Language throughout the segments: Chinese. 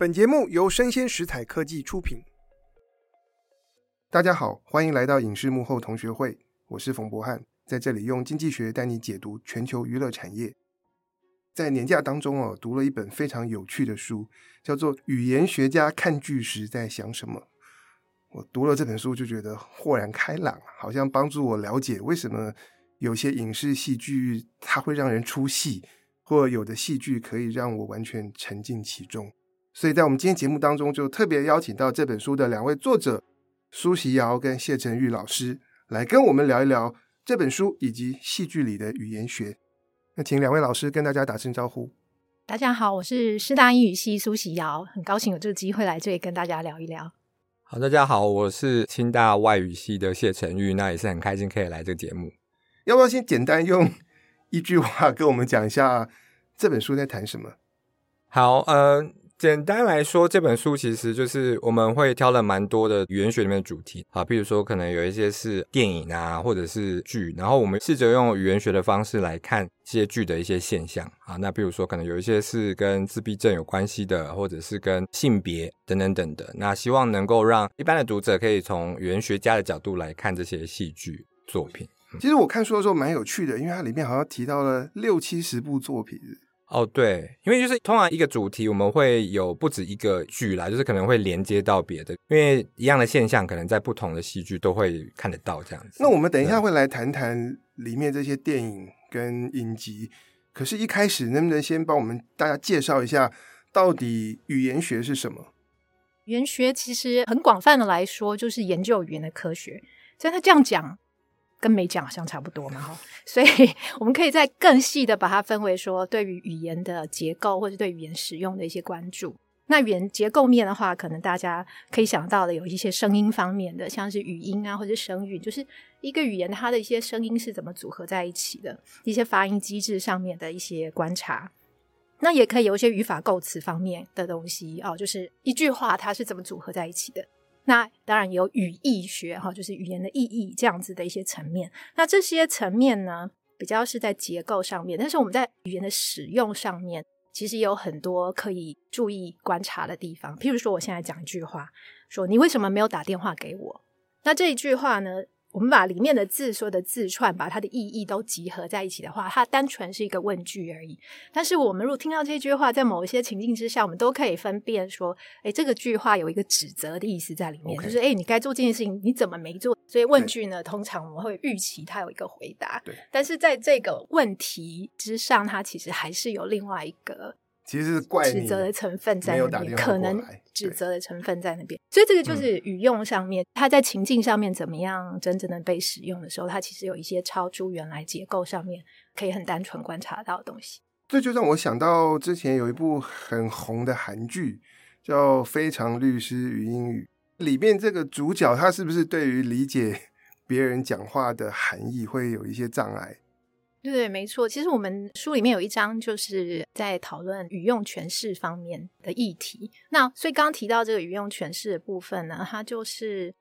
本节目由生鲜食材科技出品。大家好，欢迎来到影视幕后同学会，我是冯博翰，在这里用经济学带你解读全球娱乐产业。在年假当中哦，读了一本非常有趣的书，叫做《语言学家看剧时在想什么》。我读了这本书就觉得豁然开朗，好像帮助我了解为什么有些影视戏剧它会让人出戏，或有的戏剧可以让我完全沉浸其中。所以在我们今天节目当中，就特别邀请到这本书的两位作者苏锡尧跟谢承玉老师来跟我们聊一聊这本书以及戏剧里的语言学。那请两位老师跟大家打声招呼。大家好，我是师大英语系苏锡尧，很高兴有这个机会来这里跟大家聊一聊。好，大家好，我是清大外语系的谢承玉，那也是很开心可以来这个节目。要不要先简单用一句话跟我们讲一下这本书在谈什么？好，呃。简单来说，这本书其实就是我们会挑了蛮多的语言学里面的主题啊，比如说可能有一些是电影啊，或者是剧，然后我们试着用语言学的方式来看这些剧的一些现象啊。那比如说可能有一些是跟自闭症有关系的，或者是跟性别等等等等的。那希望能够让一般的读者可以从语言学家的角度来看这些戏剧作品。其实我看书的时候蛮有趣的，因为它里面好像提到了六七十部作品。哦，对，因为就是通常一个主题，我们会有不止一个剧啦，就是可能会连接到别的，因为一样的现象，可能在不同的戏剧都会看得到这样子。那我们等一下会来谈谈里面这些电影跟影集，可是，一开始能不能先帮我们大家介绍一下，到底语言学是什么？语言学其实很广泛的来说，就是研究语言的科学。所以他这样讲。跟没讲好像差不多嘛，哈，所以我们可以再更细的把它分为说，对于语言的结构或者对语言使用的一些关注。那语言结构面的话，可能大家可以想到的有一些声音方面的，像是语音啊，或者声韵，就是一个语言它的一些声音是怎么组合在一起的，一些发音机制上面的一些观察。那也可以有一些语法构词方面的东西哦，就是一句话它是怎么组合在一起的。那当然也有语义学哈，就是语言的意义这样子的一些层面。那这些层面呢，比较是在结构上面，但是我们在语言的使用上面，其实有很多可以注意观察的地方。譬如说，我现在讲一句话，说你为什么没有打电话给我？那这一句话呢，我们把里面的字所有的字串，把它的意义都集合在一起的话，它单纯是一个问句而已。但是我们如果听到这句话，在某一些情境之下，我们都可以分辨说，哎，这个句话有一个指责的意思在里面，Okay. 就是哎，你该做这件事情，你怎么没做？所以问句呢，通常我们会预期它有一个回答。对。但是在这个问题之上，它其实还是有另外一个。其实是怪指责的成分在那边，可能指责的成分在那边，所以这个就是语用上面，它在情境上面怎么样真正的被使用的时候，它其实有一些超出原来结构上面可以很单纯观察到的东西。这就让我想到之前有一部很红的韩剧叫《非常律师与英语》，里面这个主角他是不是对于理解别人讲话的含义会有一些障碍？对对，没错。其实我们书里面有一章，就是在讨论语用诠释方面的议题。那所以刚刚提到这个语用诠释的部分呢，它就是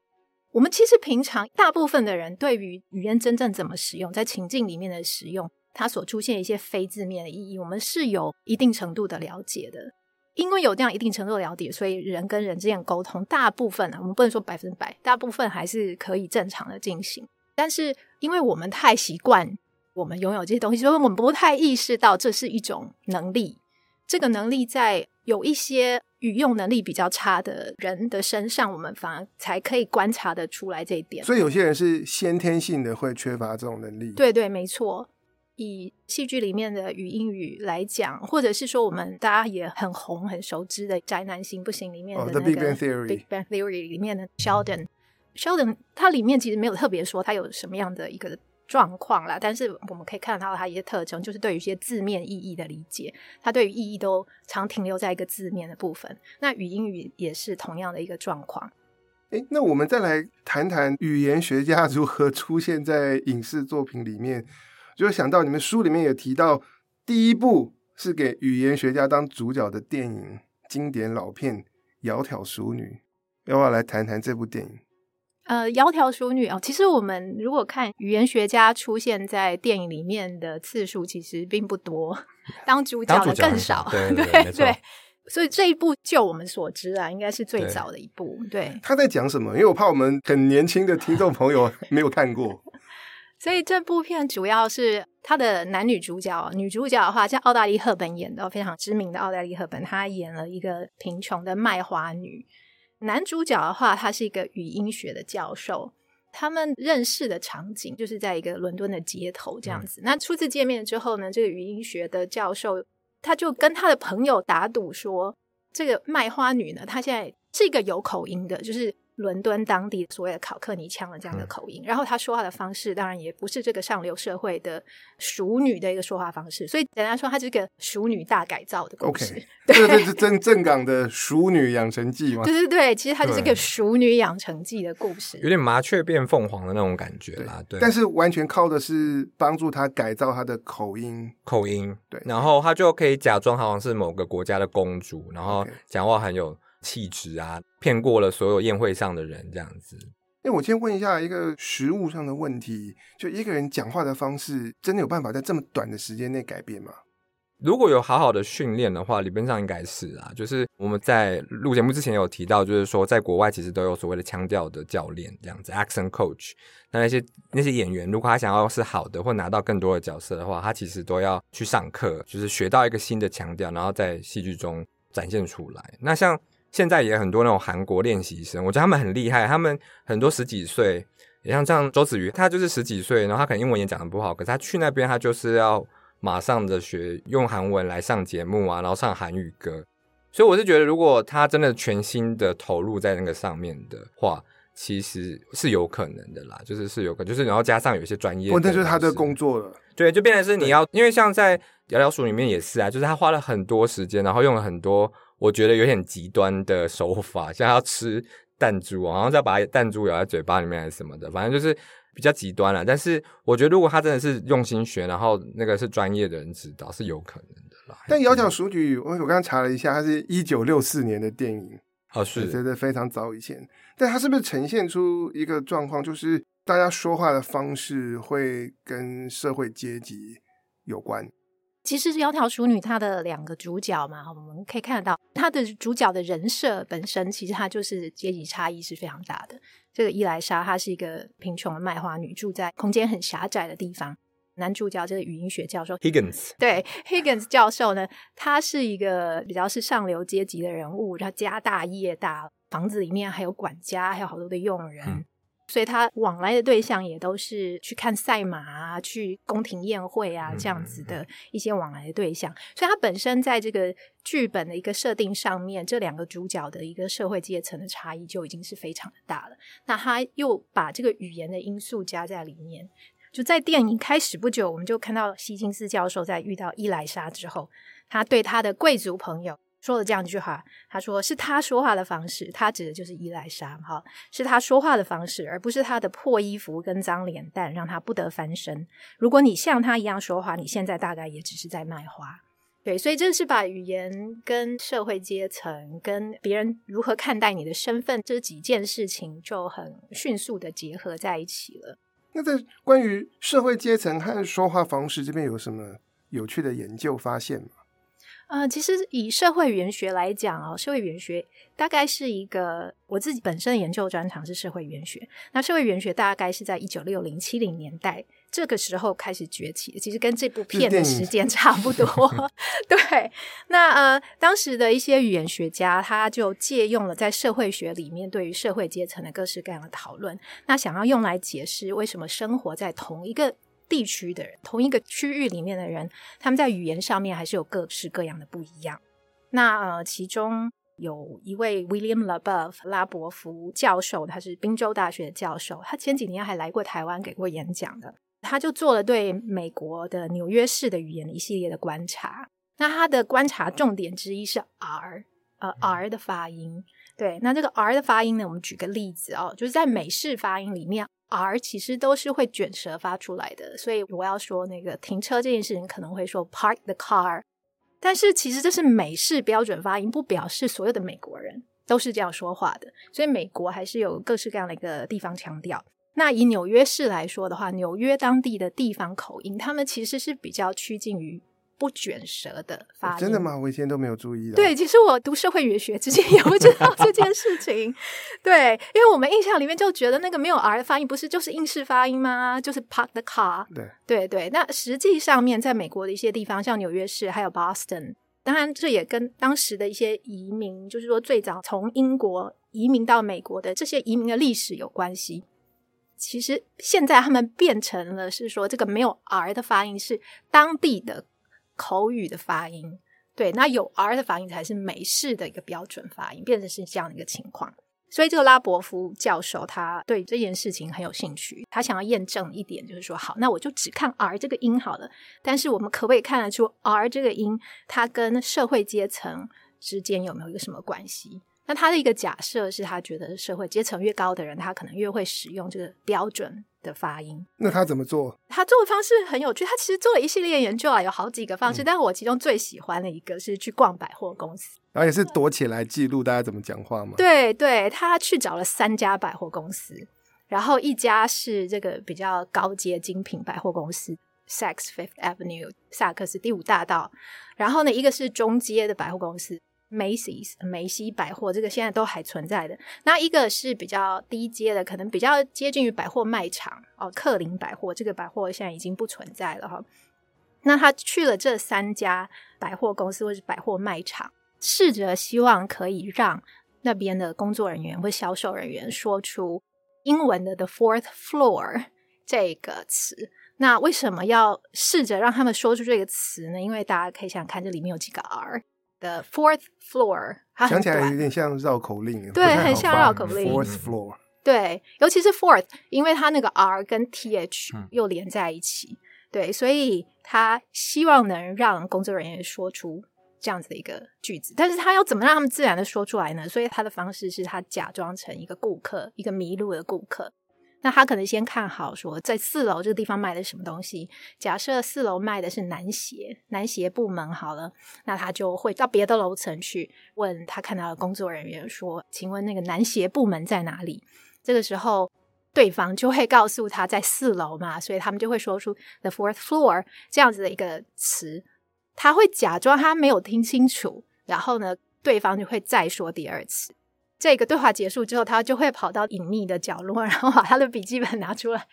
我们其实平常大部分的人对于语言真正怎么使用，在情境里面的使用，它所出现一些非字面的意义，我们是有一定程度的了解的。因为有这样一定程度的了解，所以人跟人之间沟通，大部分呢，我们不能说百分之百，大部分还是可以正常的进行。但是因为我们太习惯。我们拥有这些东西，所以我们不太意识到这是一种能力。这个能力在有一些语用能力比较差的人的身上，我们反而才可以观察得出来这一点。所以有些人是先天性的会缺乏这种能力。对对，没错。以戏剧里面的语音语来讲，或者是说我们大家也很红、很熟知的《宅男行不行》里面的那个《Big Bang Theory》Big Bang Theory 里面的 Sheldon，Sheldon 它里面其实没有特别说他有什么样的一个。状况啦，但是我们可以看到它一些特征，就是对于一些字面意义的理解，它对于意义都常停留在一个字面的部分。那禹英语也是同样的一个状况。诶，那我们再来谈谈语言学家如何出现在影视作品里面。就想到你们书里面也提到，第一部是给语言学家当主角的电影，经典老片《窈窕淑女》，要不要来谈谈这部电影？呃，窈窕淑女哦，其实我们如果看语言学家出现在电影里面的次数，其实并不多，当主角的更少。对对，所以这一部就我们所知啊，应该是最早的一部。对，对他在讲什么？因为我怕我们很年轻的听众朋友 没有看过。所以这部片主要是他的男女主角，女主角的话像奥黛丽·赫本演的非常知名的奥黛丽·赫本，她演了一个贫穷的卖花女。男主角的话，他是一个语音学的教授。他们认识的场景就是在一个伦敦的街头这样子。嗯、那初次见面之后呢，这个语音学的教授他就跟他的朋友打赌说，这个卖花女呢，她现在是一个有口音的，就是。伦敦当地所谓的考克尼腔的这样的口音，嗯、然后他说话的方式当然也不是这个上流社会的熟女的一个说话方式，所以简单说，他是个熟女大改造的故事。Okay, 对，这是正正港的《熟女养成记》吗？对对对，其实它就是一个熟女养成记的故事，有点麻雀变凤凰的那种感觉啦。对，对但是完全靠的是帮助他改造他的口音，口音对，然后他就可以假装好像是某个国家的公主，然后讲话很有。气质啊，骗过了所有宴会上的人，这样子。哎，我先问一下一个实务上的问题：就一个人讲话的方式，真的有办法在这么短的时间内改变吗？如果有好好的训练的话，理论上应该是啊。就是我们在录节目之前有提到，就是说在国外其实都有所谓的腔调的教练，这样子 accent coach。那那些那些演员，如果他想要是好的，或拿到更多的角色的话，他其实都要去上课，就是学到一个新的腔调，然后在戏剧中展现出来。那像。现在也很多那种韩国练习生，我觉得他们很厉害。他们很多十几岁，也像像周子瑜，他就是十几岁，然后他可能英文也讲的不好，可是他去那边，他就是要马上的学用韩文来上节目啊，然后上韩语歌。所以我是觉得，如果他真的全心的投入在那个上面的话，其实是有可能的啦，就是是有可能，就是然后加上有一些专业，哦，那就是他的工作了。对，就变成是你要，因为像在《聊聊鼠》里面也是啊，就是他花了很多时间，然后用了很多。我觉得有点极端的手法，像要吃弹珠，好像是要把弹珠咬在嘴巴里面还是什么的，反正就是比较极端了。但是我觉得，如果他真的是用心学，然后那个是专业的人指导，是有可能的啦。但《窈窕淑女》，我我刚查了一下，它是一九六四年的电影，哦，是，真的非常早以前。但它是不是呈现出一个状况，就是大家说话的方式会跟社会阶级有关？其实《窈窕淑女》她的两个主角嘛，我们可以看得到，她的主角的人设本身，其实她就是阶级差异是非常大的。这个伊莱莎，她是一个贫穷的卖花女，住在空间很狭窄的地方。男主角就是语音学教授 Higgins，对 Higgins 教授呢，他是一个比较是上流阶级的人物，他家大业大，房子里面还有管家，还有好多的佣人。嗯所以他往来的对象也都是去看赛马啊，去宫廷宴会啊这样子的一些往来的对象。所以他本身在这个剧本的一个设定上面，这两个主角的一个社会阶层的差异就已经是非常的大了。那他又把这个语言的因素加在里面，就在电影开始不久，我们就看到希金斯教授在遇到伊莱莎之后，他对他的贵族朋友。说了这样一句话，他说是他说话的方式，他指的就是伊莱莎，哈，是他说话的方式，而不是他的破衣服跟脏脸蛋让他不得翻身。如果你像他一样说话，你现在大概也只是在卖花。对，所以这是把语言跟社会阶层、跟别人如何看待你的身份这几件事情就很迅速的结合在一起了。那在关于社会阶层和说话方式这边有什么有趣的研究发现吗？呃，其实以社会语言学来讲哦，社会语言学大概是一个我自己本身的研究专长是社会语言学。那社会语言学大概是在一九六零七零年代这个时候开始崛起的，其实跟这部片的时间差不多。对，那呃，当时的一些语言学家他就借用了在社会学里面对于社会阶层的各式各样的讨论，那想要用来解释为什么生活在同一个。地区的人，同一个区域里面的人，他们在语言上面还是有各式各样的不一样。那呃，其中有一位 William LaBeouf 拉伯夫教授，他是宾州大学的教授，他前几年还来过台湾给过演讲的。他就做了对美国的纽约市的语言一系列的观察。那他的观察重点之一是 R，呃，R 的发音。对，那这个 R 的发音呢，我们举个例子哦，就是在美式发音里面。R 其实都是会卷舌发出来的，所以我要说那个停车这件事情可能会说 park the car，但是其实这是美式标准发音，不表示所有的美国人都是这样说话的。所以美国还是有各式各样的一个地方腔调。那以纽约市来说的话，纽约当地的地方口音，他们其实是比较趋近于不卷舌的发音。哦，真的吗？我以前都没有注意的。对，其实我读社会语言学之前也不知道这件事情。对，因为我们印象里面就觉得那个没有 r 的发音不是就是英式发音吗？就是 park the car。对对对，那实际上面在美国的一些地方，像纽约市还有 Boston，当然这也跟当时的一些移民，就是说最早从英国移民到美国的这些移民的历史有关系。其实现在他们变成了是说，这个没有 r 的发音是当地的口语的发音，对，那有 r 的发音才是美式的一个标准发音，变成是这样的一个情况。所以这个拉伯夫教授他对这件事情很有兴趣，他想要验证一点，就是说，好，那我就只看 r 这个音好了。但是我们可不可以看得出 r 这个音它跟社会阶层之间有没有一个什么关系？那他的一个假设是他觉得社会阶层越高的人，他可能越会使用这个标准的发音。那他怎么做？他做的方式很有趣，他其实做了一系列研究啊，有好几个方式。嗯、但是我其中最喜欢的一个是去逛百货公司，然后也是躲起来记录大家怎么讲话嘛？对对，他去找了三家百货公司，然后一家是这个比较高阶精品百货公司，Saks Fifth Avenue，萨克斯第五大道。然后呢，一个是中阶的百货公司。梅西梅西百货这个现在都还存在的，那一个是比较低阶的，可能比较接近于百货卖场哦，克林百货这个百货现在已经不存在了哈。那他去了这三家百货公司或是百货卖场，试着希望可以让那边的工作人员或销售人员说出英文的 the fourth floor 这个词。那为什么要试着让他们说出这个词呢？因为大家可以想想看，这里面有几个 R。的 fourth floor，想起来有点像绕口令，对，很像绕口令。Fourth floor，对，尤其是 fourth，因为它那个 r 跟 th 又连在一起，嗯、对，所以他希望能让工作人员说出这样子的一个句子，但是他要怎么让他们自然的说出来呢？所以他的方式是他假装成一个顾客，一个迷路的顾客。那他可能先看好说，在四楼这个地方卖的什么东西。假设四楼卖的是男鞋，男鞋部门好了，那他就会到别的楼层去问他看到的工作人员说：“请问那个男鞋部门在哪里？”这个时候，对方就会告诉他在四楼嘛，所以他们就会说出 “the fourth floor” 这样子的一个词。他会假装他没有听清楚，然后呢，对方就会再说第二次。这个对话结束之后，他就会跑到隐秘的角落，然后把他的笔记本拿出来，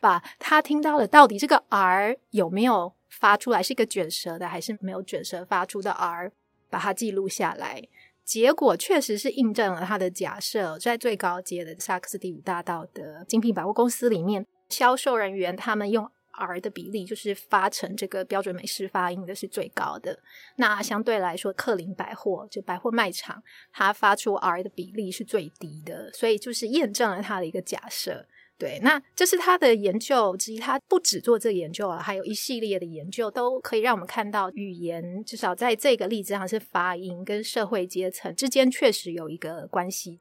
把他听到的到底这个 R 有没有发出来，是一个卷舌的还是没有卷舌发出的 R，把它记录下来。结果确实是印证了他的假设，在最高阶的萨克斯第五大道的精品百货公司里面，销售人员他们用。R 的比例就是发成这个标准美式发音的是最高的。那相对来说，克林百货就百货卖场，它发出 R 的比例是最低的，所以就是验证了他的一个假设。对，那这是他的研究之一。他不只做这个研究了，还有一系列的研究，都可以让我们看到语言至少在这个例子上是发音跟社会阶层之间确实有一个关系。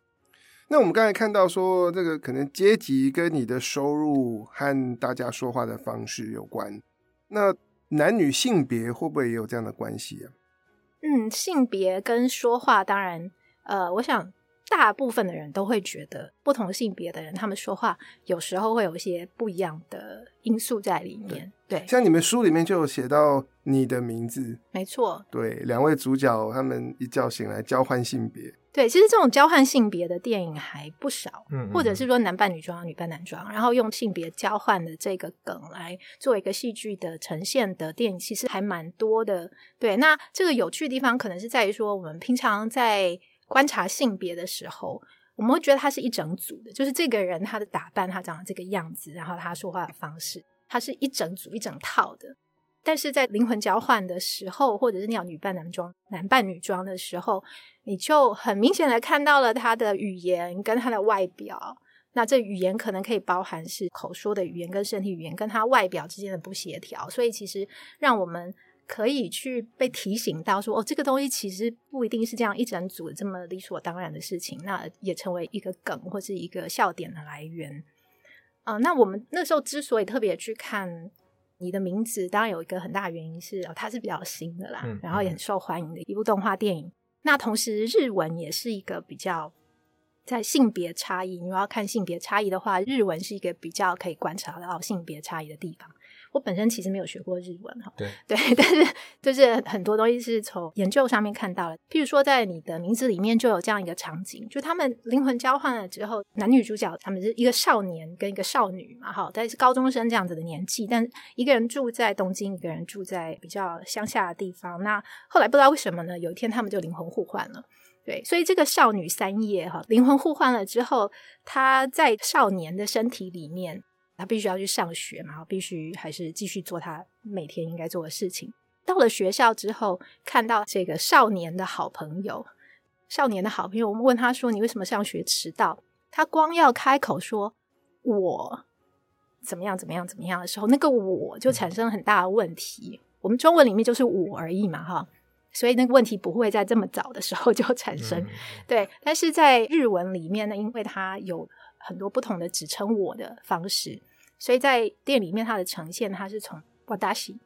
那我们刚才看到说，这个可能阶级跟你的收入和大家说话的方式有关。那男女性别会不会也有这样的关系啊？嗯，性别跟说话，当然，呃，我想大部分的人都会觉得，不同性别的人他们说话有时候会有一些不一样的因素在里面。对，对，像你们书里面就有写到你的名字，没错。对，两位主角他们一觉醒来交换性别。对，其实这种交换性别的电影还不少，嗯，或者是说男扮女装、女扮男装，然后用性别交换的这个梗来做一个戏剧的呈现的电影，其实还蛮多的。对，那这个有趣的地方可能是在于说，我们平常在观察性别的时候，我们会觉得他是一整组的，就是这个人他的打扮，他长得这个样子，然后他说话的方式，他是一整组、一整套的。但是在灵魂交换的时候，或者是你要女扮男装、男扮女装的时候，你就很明显的看到了他的语言跟他的外表。那这语言可能可以包含是口说的语言跟身体语言，跟他外表之间的不协调。所以其实让我们可以去被提醒到说，哦，这个东西其实不一定是这样一整组这么理所当然的事情。那也成为一个梗或是一个笑点的来源。啊、那我们那时候之所以特别去看。你的名字当然有一个很大的原因是哦，它是比较新的啦，嗯、然后也很受欢迎的一部动画电影。那同时日文也是一个比较在性别差异，你要看性别差异的话，日文是一个比较可以观察到性别差异的地方。我本身其实没有学过日文哈，对对，但是就是很多东西是从研究上面看到了。譬如说，在你的名字里面就有这样一个场景，就他们灵魂交换了之后，男女主角他们是一个少年跟一个少女嘛，哈，但是高中生这样子的年纪，但一个人住在东京，一个人住在比较乡下的地方。那后来不知道为什么呢？有一天他们就灵魂互换了。对，所以这个少女三叶哈，灵魂互换了之后，她在少年的身体里面，她必须要去上学嘛，必须还是继续做他每天应该做的事情。到了学校之后，看到这个少年的好朋友，少年的好朋友，我们问他说：“你为什么上学迟到？”他光要开口说“我怎么样怎么样怎么样”的时候，那个“我”就产生很大的问题。我们中文里面就是“我”而已嘛，哈。所以那个问题不会在这么早的时候就 产生，嗯、对。但是在日文里面呢，因为它有很多不同的指称我的方式，所以在店里面它的呈现，它是从わたし，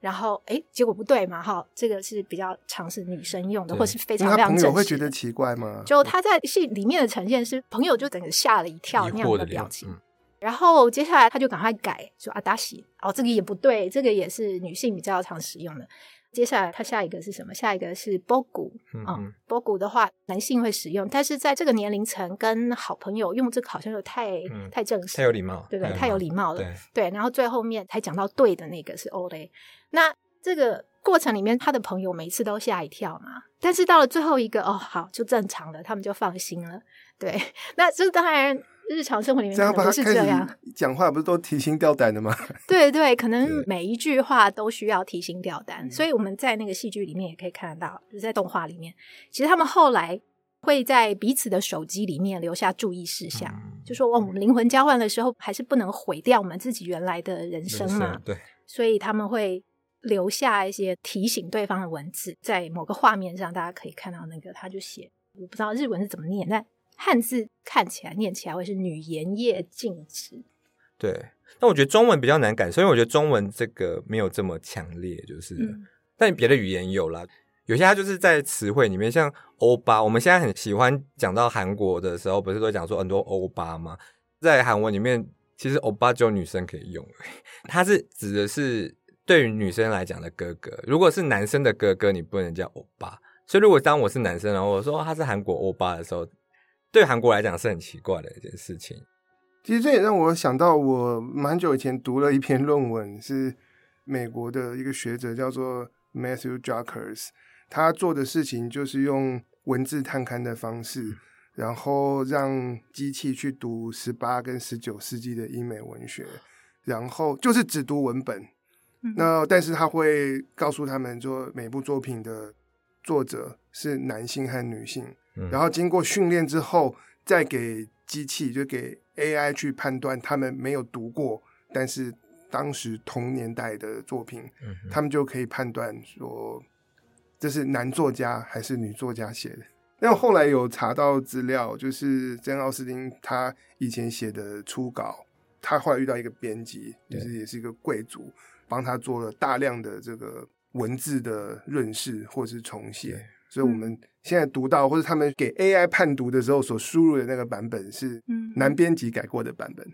然后哎，结果不对嘛，哈，这个是比较常是女生用的，对或是非常非常正式的。朋友会觉得奇怪吗？就他在戏里面的呈现是朋友就整个吓了一跳那样的表情，嗯、然后接下来他就赶快改说わたし，哦，这个也不对，这个也是女性比较常使用的。 接下来，他下一个是什么？下一个是波谷啊，波谷的话，男性会使用，但是在这个年龄层跟好朋友用这个好像又太、嗯、太正式，太有礼貌，对不对？太有礼貌了，对，对。然后最后面才讲到对的那个是欧蕾。那这个过程里面，他的朋友每次都吓一跳嘛，但是到了最后一个，哦，好，就正常了，他们就放心了。对，那这当然。日常生活里面可能不是这样，讲话不是都提心吊胆的吗？对对，可能每一句话都需要提心吊胆，所以我们在那个戏剧里面也可以看得到，就是在动画里面，其实他们后来会在彼此的手机里面留下注意事项，嗯、就说哦，我们灵魂交换的时候还是不能毁掉我们自己原来的人生嘛，对，所以他们会留下一些提醒对方的文字，在某个画面上，大家可以看到那个，他就写，我不知道日文是怎么念，但。汉字看起来、念起来会是“女言叶静止”，对。但我觉得中文比较难感受，因为我觉得中文这个没有这么强烈，就是。嗯、但别的语言有啦，有些它就是在词汇里面，像欧巴，我们现在很喜欢讲到韩国的时候，不是都讲说很多欧巴吗？在韩文里面，其实欧巴只有女生可以用，它是指的是对于女生来讲的哥哥。如果是男生的哥哥，你不能叫欧巴。所以如果当我是男生，然后我说他是韩国欧巴的时候。对韩国来讲是很奇怪的一件事情。其实这也让我想到，我蛮久以前读了一篇论文，是美国的一个学者叫做 Matthew Jacques，他做的事情就是用文字探勘的方式，然后让机器去读十八跟十九世纪的英美文学，然后就是只读文本。那但是他会告诉他们说，每部作品的作者是男性和女性。然后经过训练之后，再给机器就给 AI 去判断他们没有读过，但是当时同年代的作品，嗯、他们就可以判断说这是男作家还是女作家写的。那后来有查到资料，就是珍·奥斯汀他以前写的初稿，他后来遇到一个编辑，就是也是一个贵族，帮他做了大量的这个文字的润饰或是重写。所以我们现在读到，或者他们给 AI 判读的时候所输入的那个版本是男编辑改过的版本。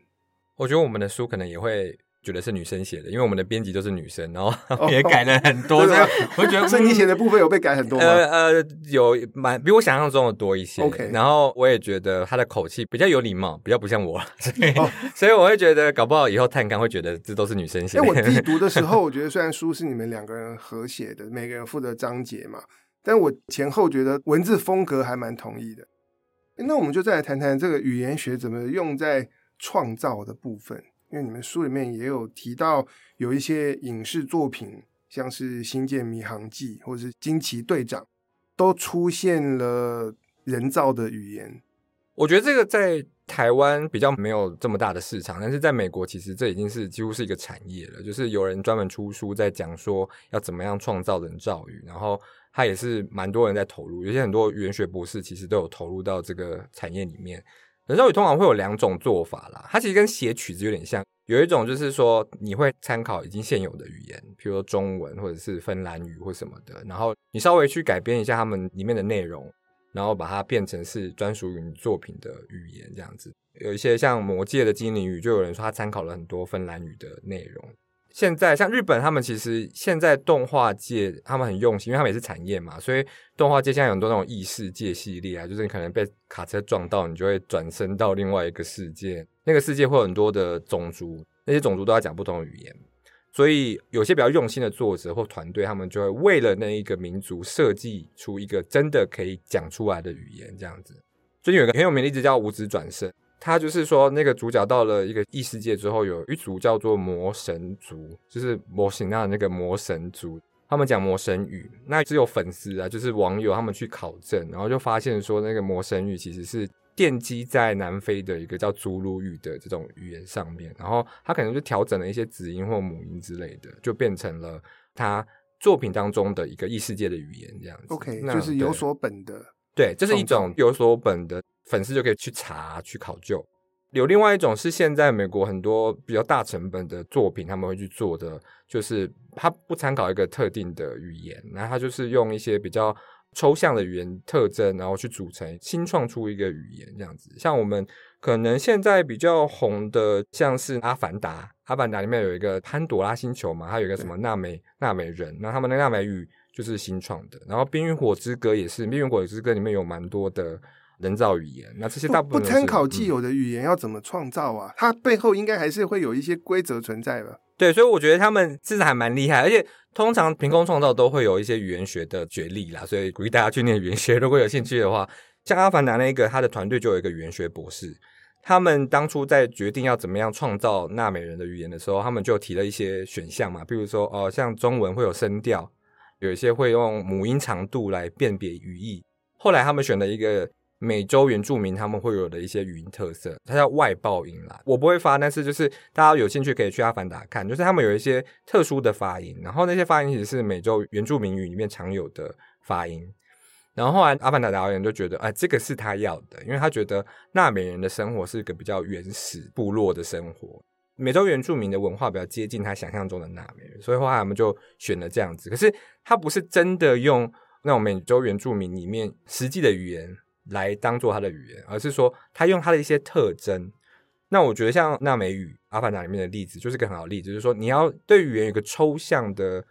我觉得我们的书可能也会觉得是女生写的，因为我们的编辑都是女生，然后也改了很多。这样我觉得，所以你写的部分有被改很多吗？呃呃，有蛮比我想象中的多一些。OK，然后我也觉得他的口气比较有礼貌，比较不像我，所以所以我会觉得搞不好以后探看会觉得这都是女生写的。因为我自己读的时候，我觉得虽然书是你们两个人合写的，每个人负责章节嘛。但我前后觉得文字风格还蛮统一的。那我们就再来谈谈这个语言学怎么用在创造的部分。因为你们书里面也有提到，有一些影视作品，像是《星舰迷航记》或者是《惊奇队长》，都出现了人造的语言。我觉得这个在台湾比较没有这么大的市场，但是在美国，其实这已经是几乎是一个产业了。就是有人专门出书在讲说要怎么样创造人造语，然后。他也是蛮多人在投入，有些很多语言学博士其实都有投入到这个产业里面。人造语通常会有两种做法啦，它其实跟写曲子有点像。有一种就是说你会参考已经现有的语言，比如说中文或者是芬兰语或什么的，然后你稍微去改编一下他们里面的内容，然后把它变成是专属于你作品的语言这样子。有一些像《魔戒》的精灵语，就有人说他参考了很多芬兰语的内容。现在像日本，他们其实现在动画界他们很用心，因为他们也是产业嘛，所以动画界现在有很多那种异世界系列啊，就是你可能被卡车撞到，你就会转身到另外一个世界，那个世界会有很多的种族，那些种族都要讲不同的语言，所以有些比较用心的作者或团队，他们就会为了那一个民族设计出一个真的可以讲出来的语言，这样子。最近有一个很有名的例子叫无职转生。他就是说，那个主角到了一个异世界之后，有一族叫做魔神族，就是魔神那那个魔神族，他们讲魔神语。那只有粉丝啊，就是网友，他们去考证，然后就发现说，那个魔神语其实是奠基在南非的一个叫祖鲁语的这种语言上面，然后他可能就调整了一些子音或母音之类的，就变成了他作品当中的一个异世界的语言这样子。OK，就是有所本的。对，这是一种有所本的。粉丝就可以去查去考究。有另外一种是现在美国很多比较大成本的作品，他们会去做的，就是他不参考一个特定的语言，然后他就是用一些比较抽象的语言特征，然后去组成新创出一个语言这样子。像我们可能现在比较红的，像是《阿凡达》，《阿凡达》里面有一个潘朵拉星球嘛，它有一个什么纳美纳美人，那他们的纳美语就是新创的。然后《冰与火之歌》也是，《冰与火之歌》里面有蛮多的。人造语言，那这些大部分不参考既有的语言要怎么创造啊？嗯、它背后应该还是会有一些规则存在吧？对，所以我觉得他们其实还蛮厉害，而且通常凭空创造都会有一些语言学的学历啦，所以鼓励大家去念语言学。如果有兴趣的话，像阿凡达那个，他的团队就有一个语言学博士，他们当初在决定要怎么样创造纳美人的语言的时候，他们就提了一些选项嘛，比如说哦、呃，像中文会有声调，有一些会用母音长度来辨别语义，后来他们选了一个。美洲原住民他们会有的一些语音特色，它叫外爆音啦。我不会发，但是就是大家有兴趣可以去阿凡达看，就是他们有一些特殊的发音，然后那些发音其实是美洲原住民语里面常有的发音。然后后来阿凡达导演就觉得，哎，这个是他要的，因为他觉得纳美人的生活是一个比较原始部落的生活，美洲原住民的文化比较接近他想象中的纳美人，所以后来他们就选了这样子。可是他不是真的用那种美洲原住民里面实际的语言。来当做他的语言，而是说他用他的一些特征。那我觉得像纳美语《阿凡达》里面的例子，就是个很好的例子，就是说你要对语言有个抽象的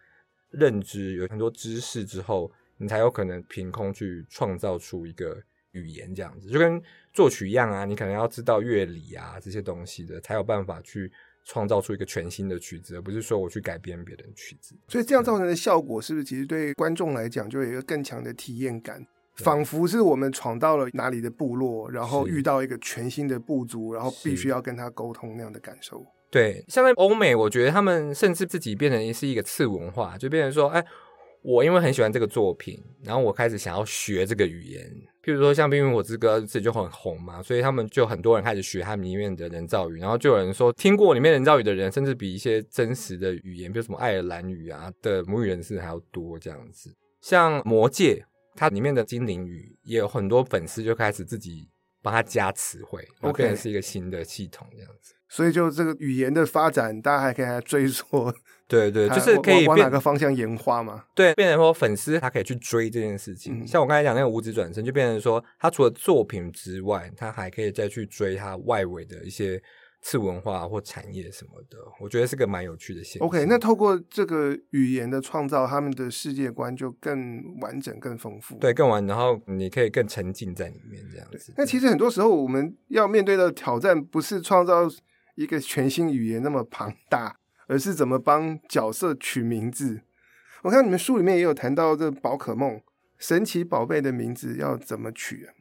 认知，有很多知识之后，你才有可能凭空去创造出一个语言，这样子就跟作曲一样啊，你可能要知道乐理啊这些东西的，才有办法去创造出一个全新的曲子，而不是说我去改编别人曲子。所以这样造成的效果，是不是其实对观众来讲，就有一个更强的体验感？仿佛是我们闯到了哪里的部落，然后遇到一个全新的部族，然后必须要跟他沟通那样的感受。对，像在欧美，我觉得他们甚至自己变成是一个次文化，就变成说，哎，我因为很喜欢这个作品，然后我开始想要学这个语言。譬如说，像《冰与火之歌》自己就很红嘛，所以他们就很多人开始学他们里面的人造语，然后就有人说，听过里面人造语的人，甚至比一些真实的语言，比如什么爱尔兰语啊的母语人士还要多这样子。像《魔戒》。它里面的精灵语也有很多粉丝就开始自己帮它加词汇，OK，变成是一个新的系统这样子。所以就这个语言的发展，大家还可以来追溯，对对，就是可以往哪个方向演化嘛？对，变成说粉丝他可以去追这件事情。嗯、像我刚才讲那个五指转身，就变成说他除了作品之外，他还可以再去追他外围的一些。次文化或产业什么的，我觉得是个蛮有趣的现象。OK，那透过这个语言的创造，他们的世界观就更完整、更丰富。对，更完，然后你可以更沉浸在里面这样子。那其实很多时候我们要面对的挑战，不是创造一个全新语言那么庞大，而是怎么帮角色取名字。我看你们书里面也有谈到这宝可梦神奇宝贝的名字要怎么取啊？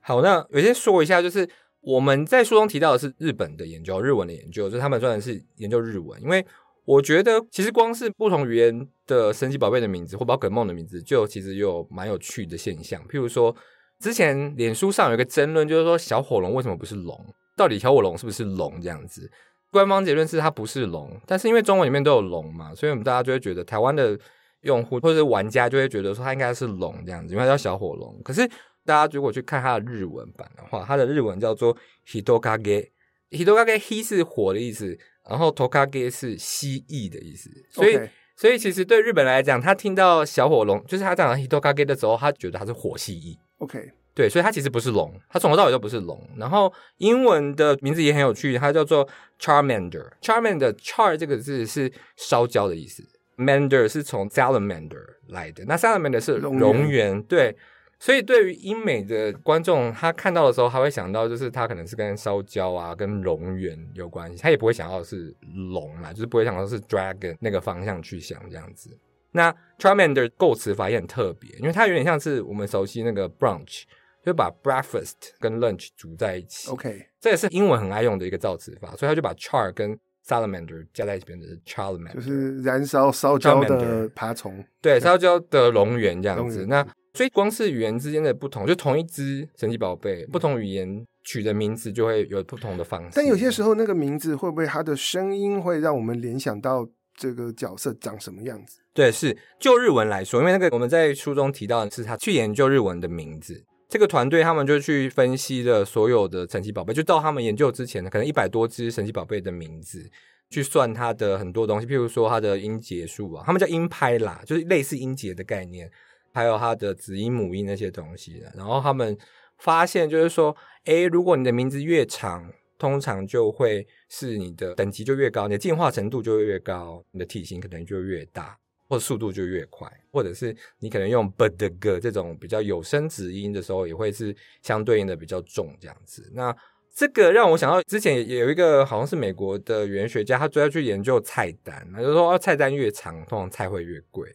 好，那我先说一下，就是。我们在书中提到的是日本的研究，日文的研究，就是他们专门是研究日文。因为我觉得，其实光是不同语言的神奇宝贝的名字或宝可梦的名字，就其实有蛮有趣的现象。譬如说，之前脸书上有一个争论，就是说小火龙为什么不是龙？到底小火龙是不是龙？这样子，官方结论是它不是龙，但是因为中文里面都有龙嘛，所以我们大家就会觉得台湾的用户或者是玩家就会觉得说它应该是龙这样子，因为它叫小火龙。可是大家如果去看它的日文版的话，它的日文叫做 Hitokage，Hitokage，He 是火的意思，然后 Tokage 是蜥蜴的意思，所以，Okay. 所以其实对日本来讲，他听到小火龙，就是他讲 Hitokage 的时候，他觉得它是火蜥蜴。OK，对，所以它其实不是龙，它从头到尾都不是龙。然后英文的名字也很有趣，它叫做 Charmander。Charmander，char 这个字是烧焦的意思，mander 是从 salamander 来的。那 salamander 是蠑螈，对。所以对于英美的观众，他看到的时候，他会想到就是他可能是跟烧焦啊、跟龙源有关系，他也不会想到是龙啦，就是不会想到是 dragon 那个方向去想这样子。那 Charmander 构词法也很特别，因为它有点像是我们熟悉那个 brunch。就把 breakfast 跟 lunch 组在一起。OK，这也是英文很爱用的一个造词法，所以他就把 char 跟 salamander 加在一起，变成 charmander，就是燃烧烧焦的爬虫。对，烧焦的龙源这样子。那所以光是语言之间的不同，就同一只神奇宝贝，不同语言取的名字就会有不同的方式。但有些时候，那个名字会不会它的声音会让我们联想到这个角色长什么样子？对，是就日文来说，因为那个我们在书中提到的是他去研究日文的名字。这个团队他们就去分析了所有的神奇宝贝，就到他们研究之前呢，可能一百多只神奇宝贝的名字，去算它的很多东西，譬如说它的音节数啊，他们叫音拍啦，就是类似音节的概念，还有它的子音母音那些东西的。然后他们发现就是说，诶，如果你的名字越长，通常就会是你的等级就越高，你的进化程度就会越高，你的体型可能就越大。或速度就越快，或者是你可能用 b d g 这种比较有声子音的时候，也会是相对应的比较重这样子。那这个让我想到之前也有一个好像是美国的语言学家，他主要去研究菜单，他就说菜单越长，通常菜会越贵。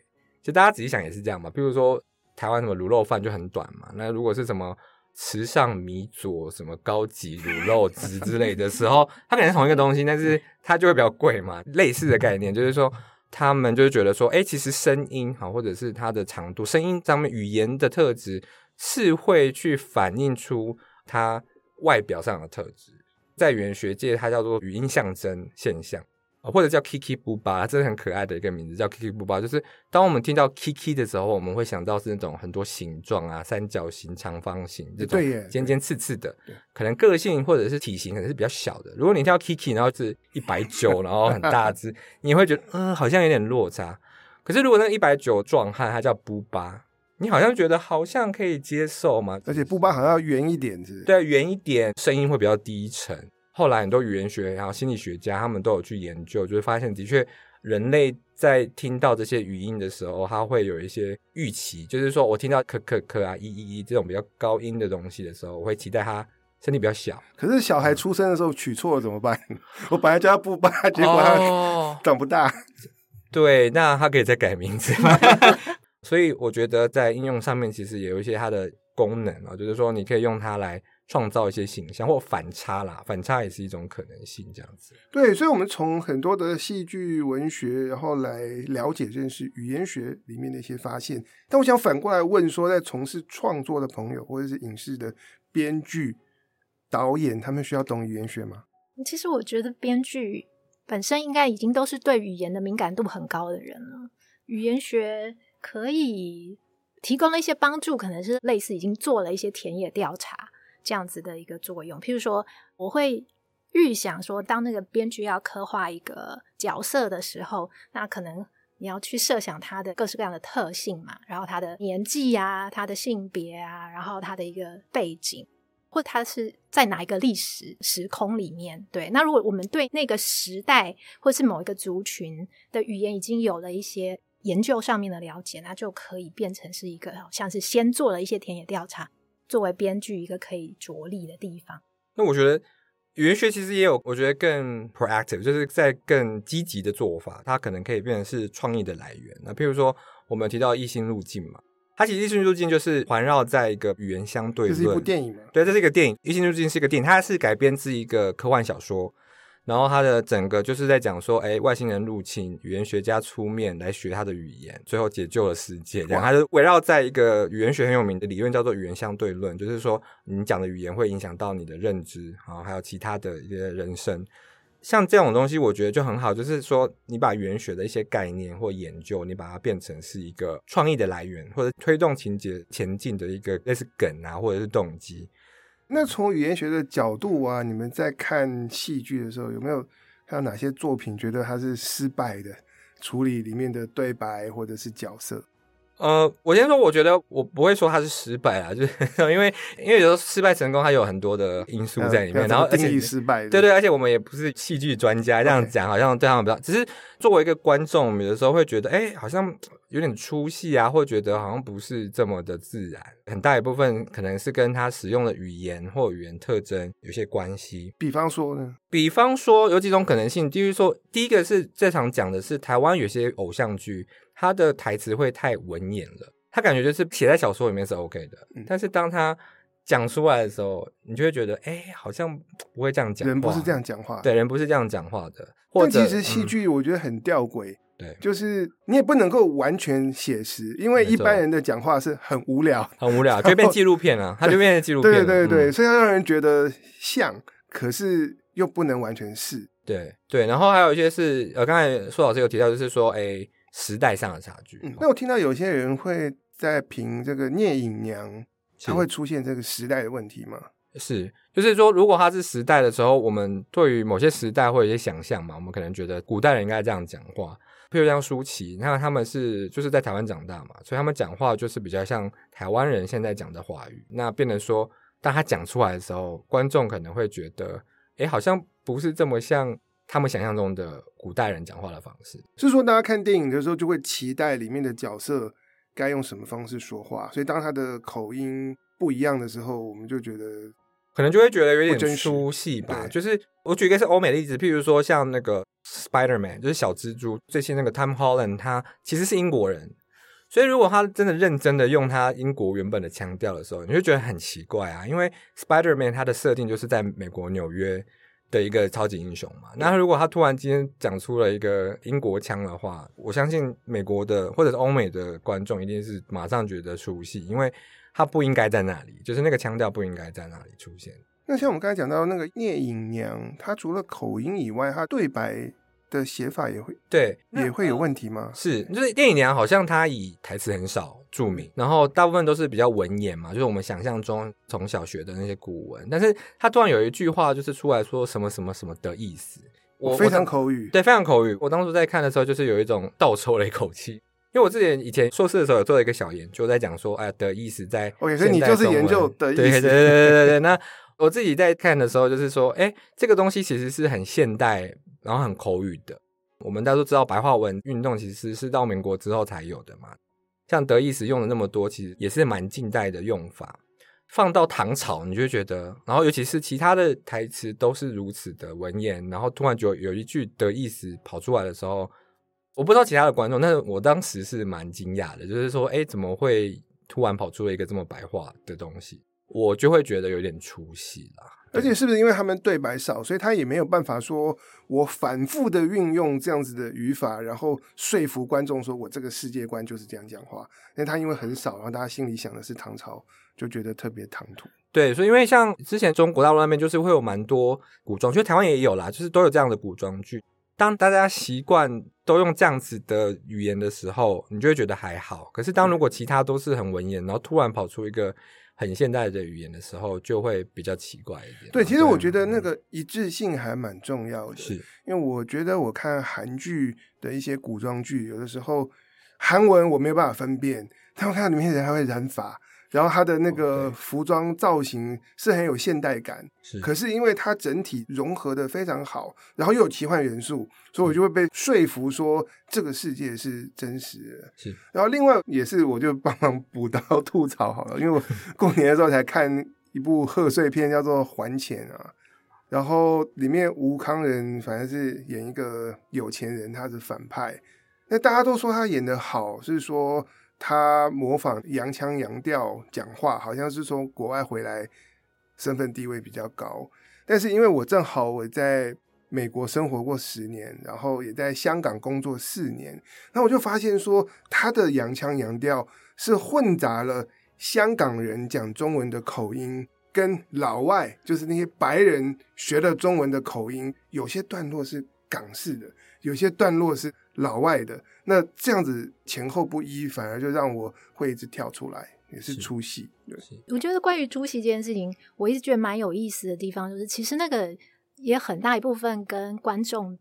大家仔细想也是这样嘛。比如说台湾什么卤肉饭就很短嘛，那如果是什么池上米佐什么高级卤肉汁之类的时候，它可能是同一个东西，但是它就会比较贵嘛。类似的概念就是说。他们就是觉得说，哎，其实声音哈，或者是它的长度，声音上面语言的特质是会去反映出它外表上的特质，在语言学界，它叫做语音象征现象。或者叫 Kiki 布巴，这是很可爱的一个名字，叫 Kiki 布巴。就是当我们听到 Kiki 的时候，我们会想到是那种很多形状啊，三角形、长方形这种尖尖刺刺的，可能个性或者是体型可能是比较小的。如果你听到 Kiki，然后是一百九，然后很大只，你会觉得嗯，好像有点落差。可是如果那个一百九壮汉他叫布巴，你好像觉得好像可以接受嘛？而且布巴好像要圆一点是，是？对，圆一点，声音会比较低沉。后来很多语言学，然后心理学家，他们都有去研究，就是发现的确，人类在听到这些语音的时候，他会有一些预期，就是说我听到可可可啊、一一一这种比较高音的东西的时候，我会期待他身体比较小。可是小孩出生的时候取错了怎么办？我本来叫他布巴，结果他长不大。哦、对，那他可以再改名字。所以我觉得在应用上面，其实也有一些它的功能啊，就是说你可以用它来。创造一些形象或反差啦，反差也是一种可能性，这样子。对，所以，我们从很多的戏剧文学，然后来了解这件事，语言学里面的一些发现。但我想反过来问说，在从事创作的朋友，或者是影视的编剧、导演，他们需要懂语言学吗？其实，我觉得编剧本身应该已经都是对语言的敏感度很高的人了。语言学可以提供了一些帮助，可能是类似已经做了一些田野调查。这样子的一个作用，譬如说，我会预想说，当那个编剧要刻画一个角色的时候，那可能你要去设想他的各式各样的特性嘛，然后他的年纪啊，他的性别啊，然后他的一个背景，或他是在哪一个历史时空里面。对，那如果我们对那个时代或是某一个族群的语言已经有了一些研究上面的了解，那就可以变成是一个像是先做了一些田野调查。作为编剧一个可以着力的地方，那我觉得语言学其实也有，我觉得更 proactive，就是在更积极的做法，它可能可以变成是创意的来源。那譬如说，我们提到异星路径嘛，它其实异星路径就是环绕在一个语言相对论，这是一部电影吗？对，这是一个电影，异星路径是一个电影，它是改编自一个科幻小说。然后他的整个就是在讲说，哎，外星人入侵，语言学家出面来学他的语言，最后解救了世界。这样，他就围绕在一个语言学很有名的理论，叫做语言相对论，就是说你讲的语言会影响到你的认知，然后还有其他的一些人生。像这种东西，我觉得就很好，就是说你把语言学的一些概念或研究，你把它变成是一个创意的来源，或者推动情节前进的一个类似梗啊，或者是动机。那从语言学的角度啊，你们在看戏剧的时候，有没有看到哪些作品觉得它是失败的处理里面的对白或者是角色？呃，我先说，我觉得我不会说他是失败啊，就是因为因为有时候失败成功，它有很多的因素在里面，然后而且失败，对对，而且我们也不是戏剧专家，这样讲好像对他们比较，只是作为一个观众，有的时候会觉得，哎，好像有点出戏啊，或觉得好像不是这么的自然，很大一部分可能是跟他使用的语言或语言特征有些关系。比方说呢？比方说有几种可能性，就是说，第一个是这场讲的是台湾有些偶像剧。他的台词会太文言了，他感觉就是写在小说里面是 OK 的，嗯、但是当他讲出来的时候，你就会觉得，哎、欸，好像不会这样讲。人不是这样讲话，对，人不是这样讲话的。或者但其实戏剧我觉得很吊诡，对、嗯，就是你也不能够完全写实，因为一般人的讲话是很无聊，很无聊，就变纪录片了，他就变成纪录片。对对对，嗯、所以要让人觉得像，可是又不能完全是。对对，然后还有一些是，呃，刚才苏老师有提到，就是说，哎、欸。时代上的差距。嗯，那我听到有些人会在评这个聂隐娘，它会出现这个时代的问题吗？是，就是说，如果它是时代的时候，我们对于某些时代会有一些想象嘛，我们可能觉得古代人应该这样讲话，譬如像舒淇，那他们是就是在台湾长大嘛，所以他们讲话就是比较像台湾人现在讲的话语。那变成说，当他讲出来的时候，观众可能会觉得，哎，好像不是这么像。他们想象中的古代人讲话的方式，是说大家看电影的时候就会期待里面的角色该用什么方式说话，所以当他的口音不一样的时候，我们就觉得可能就会觉得有点出戏吧。就是我举一个是欧美的例子，譬如说像那个 Spider-Man，就是小蜘蛛，最新那个 Tom Holland，他其实是英国人，所以如果他真的认真的用他英国原本的腔调的时候，你就觉得很奇怪啊，因为 Spider-Man 他的设定就是在美国纽约。的一个超级英雄嘛，那如果他突然间讲出了一个英国腔的话，我相信美国的或者是欧美的观众一定是马上觉得熟悉，因为他不应该在那里，就是那个腔调不应该在那里出现。那像我们刚才讲到那个聂隐娘，她除了口音以外，她对白。的写法也会对，也会有问题吗？是，就是聂隐娘好像她以台词很少著名，然后大部分都是比较文言嘛，就是我们想象中从小学的那些古文。但是他突然有一句话，就是出来说什么什么什么的意思，我非常口语，对，非常口语。我当初在看的时候，就是有一种倒抽了一口气，因为我之前以前硕士的时候有做了一个小研究，在讲说，哎呀，的意思在，OK，所以你就是研究的意思，对对对对对对。那我自己在看的时候，就是说，哎，这个东西其实是很现代。然后很口语的，我们大家都知道白话文运动其实是到民国之后才有的嘛。像得意时用了那么多，其实也是蛮近代的用法。放到唐朝，你就觉得，然后尤其是其他的台词都是如此的文言，然后突然就有一句得意时跑出来的时候，我不知道其他的观众，但是我当时是蛮惊讶的，就是说，哎，怎么会突然跑出了一个这么白话的东西？我就会觉得有点出戏啦。而且是不是因为他们对白少，所以他也没有办法说，我反复的运用这样子的语法，然后说服观众说我这个世界观就是这样讲话。那他因为很少，然后大家心里想的是唐朝，就觉得特别唐突。对，所以因为像之前中国大陆那边就是会有蛮多古装剧，台湾也有啦，就是都有这样的古装剧。当大家习惯都用这样子的语言的时候，你就会觉得还好。可是当如果其他都是很文言，然后突然跑出一个。很现代的语言的时候，就会比较奇怪一点。对，其实我觉得那个一致性还蛮重要的。是，因为我觉得我看韩剧的一些古装剧，有的时候韩文我没有办法分辨，但我看到里面人还会染发。然后他的那个服装造型是很有现代感，是。可是因为它整体融合的非常好，然后又有奇幻元素，所以我就会被说服说这个世界是真实的。是。然后另外也是，我就帮忙补刀吐槽好了，因为我 过年的时候才看一部贺岁片，叫做《还钱》啊。然后里面吴康仁反正是演一个有钱人，他是反派。那大家都说他演的好，是说。他模仿洋腔洋调讲话，好像是从国外回来，身份地位比较高。但是因为我正好我在美国生活过十年，然后也在香港工作四年，那我就发现说他的洋腔洋调是混杂了香港人讲中文的口音，跟老外就是那些白人学的中文的口音，有些段落是港式的，有些段落是老外的。那这样子前后不一，反而就让我会一直跳出来，也是出戏。对，我觉得关于出戏这件事情，我一直觉得蛮有意思的地方，就是其实那个也很大一部分跟观众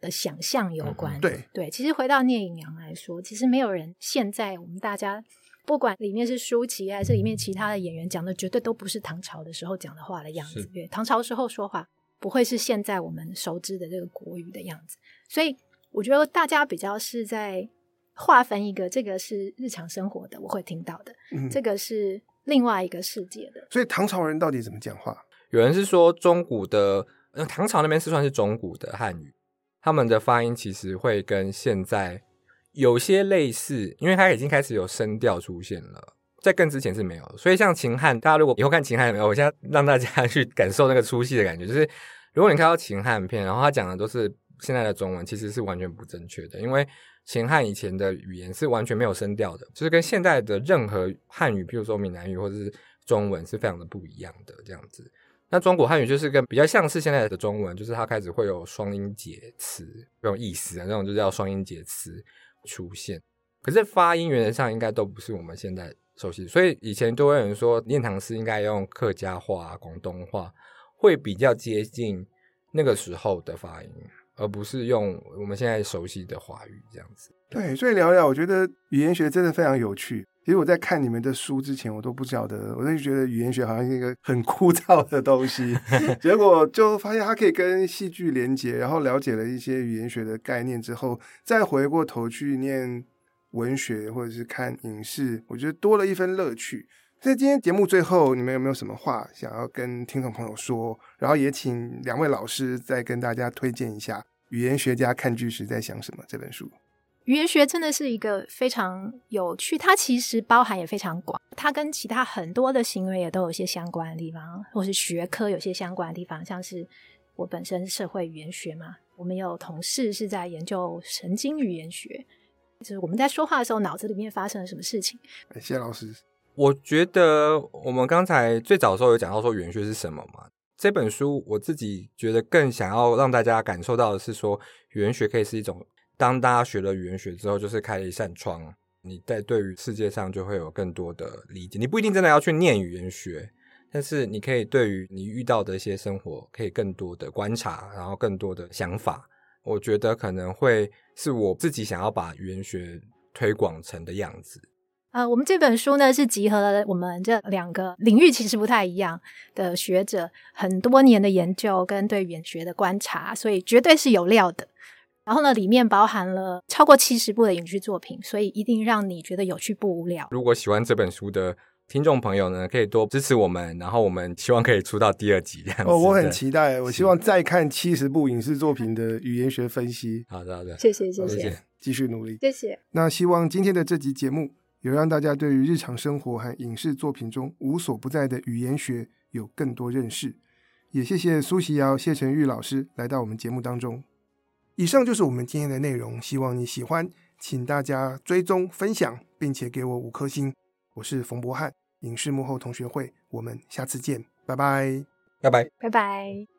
的想象有关。嗯、对对，其实回到聂隐娘来说，其实没有人现在我们大家不管里面是舒淇还是里面其他的演员讲的，绝对都不是唐朝的时候讲的话的样子。对，唐朝时候说话不会是现在我们熟知的这个国语的样子。所以我觉得大家比较是在划分一个，这个是日常生活的，我会听到的，嗯、这个是另外一个世界的。所以唐朝人到底怎么讲话？有人是说中古的，呃，唐朝那边是算是中古的汉语，他们的发音其实会跟现在有些类似，因为它已经开始有声调出现了，在更之前是没有。所以像秦汉，大家如果以后看秦汉，我现在让大家 去感受那个出戏的感觉，就是如果你看到秦汉片，然后他讲的都是现在的中文，其实是完全不正确的，因为秦汉以前的语言是完全没有声调的，就是跟现在的任何汉语，譬如说闽南语或者是中文，是非常的不一样的这样子。那中古汉语就是跟比较像是现在的中文，就是它开始会有双音节词这种意思啊，那种就叫双音节词出现。可是发音原则上应该都不是我们现在熟悉，所以以前都会有人说念唐诗应该用客家话、广东话，会比较接近那个时候的发音，而不是用我们现在熟悉的华语这样子。对，所以聊聊，我觉得语言学真的非常有趣。其实我在看你们的书之前，我都不晓得，我就觉得语言学好像是一个很枯燥的东西。结果就发现它可以跟戏剧连接，然后了解了一些语言学的概念之后，再回过头去念文学或者是看影视，我觉得多了一分乐趣。在今天节目最后，你们有没有什么话想要跟听众朋友说？然后也请两位老师再跟大家推荐一下《语言学家看剧时在想什么》这本书。语言学真的是一个非常有趣，它其实包含也非常广，它跟其他很多的行为也都有些相关的地方，或是学科有些相关的地方。像是我本身社会语言学嘛，我们有同事是在研究神经语言学，就是我们在说话的时候脑子里面发生了什么事情。谢谢老师。我觉得我们刚才最早的时候有讲到说语言学是什么嘛？这本书我自己觉得更想要让大家感受到的是说，语言学可以是一种。当大家学了语言学之后，就是开了一扇窗，你在对于世界上就会有更多的理解。你不一定真的要去念语言学，但是你可以对于你遇到的一些生活，可以更多的观察，然后更多的想法。我觉得可能会是我自己想要把语言学推广成的样子。呃，我们这本书呢是集合了我们这两个领域其实不太一样的学者很多年的研究跟对语言学的观察，所以绝对是有料的。然后呢，里面包含了超过七十部的影视作品，所以一定让你觉得有趣不无聊。如果喜欢这本书的听众朋友呢，可以多支持我们，然后我们希望可以出到第二集这样子。哦，我很期待，我希望再看七十部影视作品的语言学分析。好的，好的，谢谢，谢谢，继续努力，谢谢。那希望今天的这集节目有让大家对于日常生活和影视作品中无所不在的语言学有更多认识。也谢谢苏锡尧、谢成玉老师来到我们节目当中。以上就是我们今天的内容，希望你喜欢，请大家追踪、分享，并且给我五颗星。我是冯博翰，影视幕后同学会，我们下次见，拜拜，拜拜，拜拜。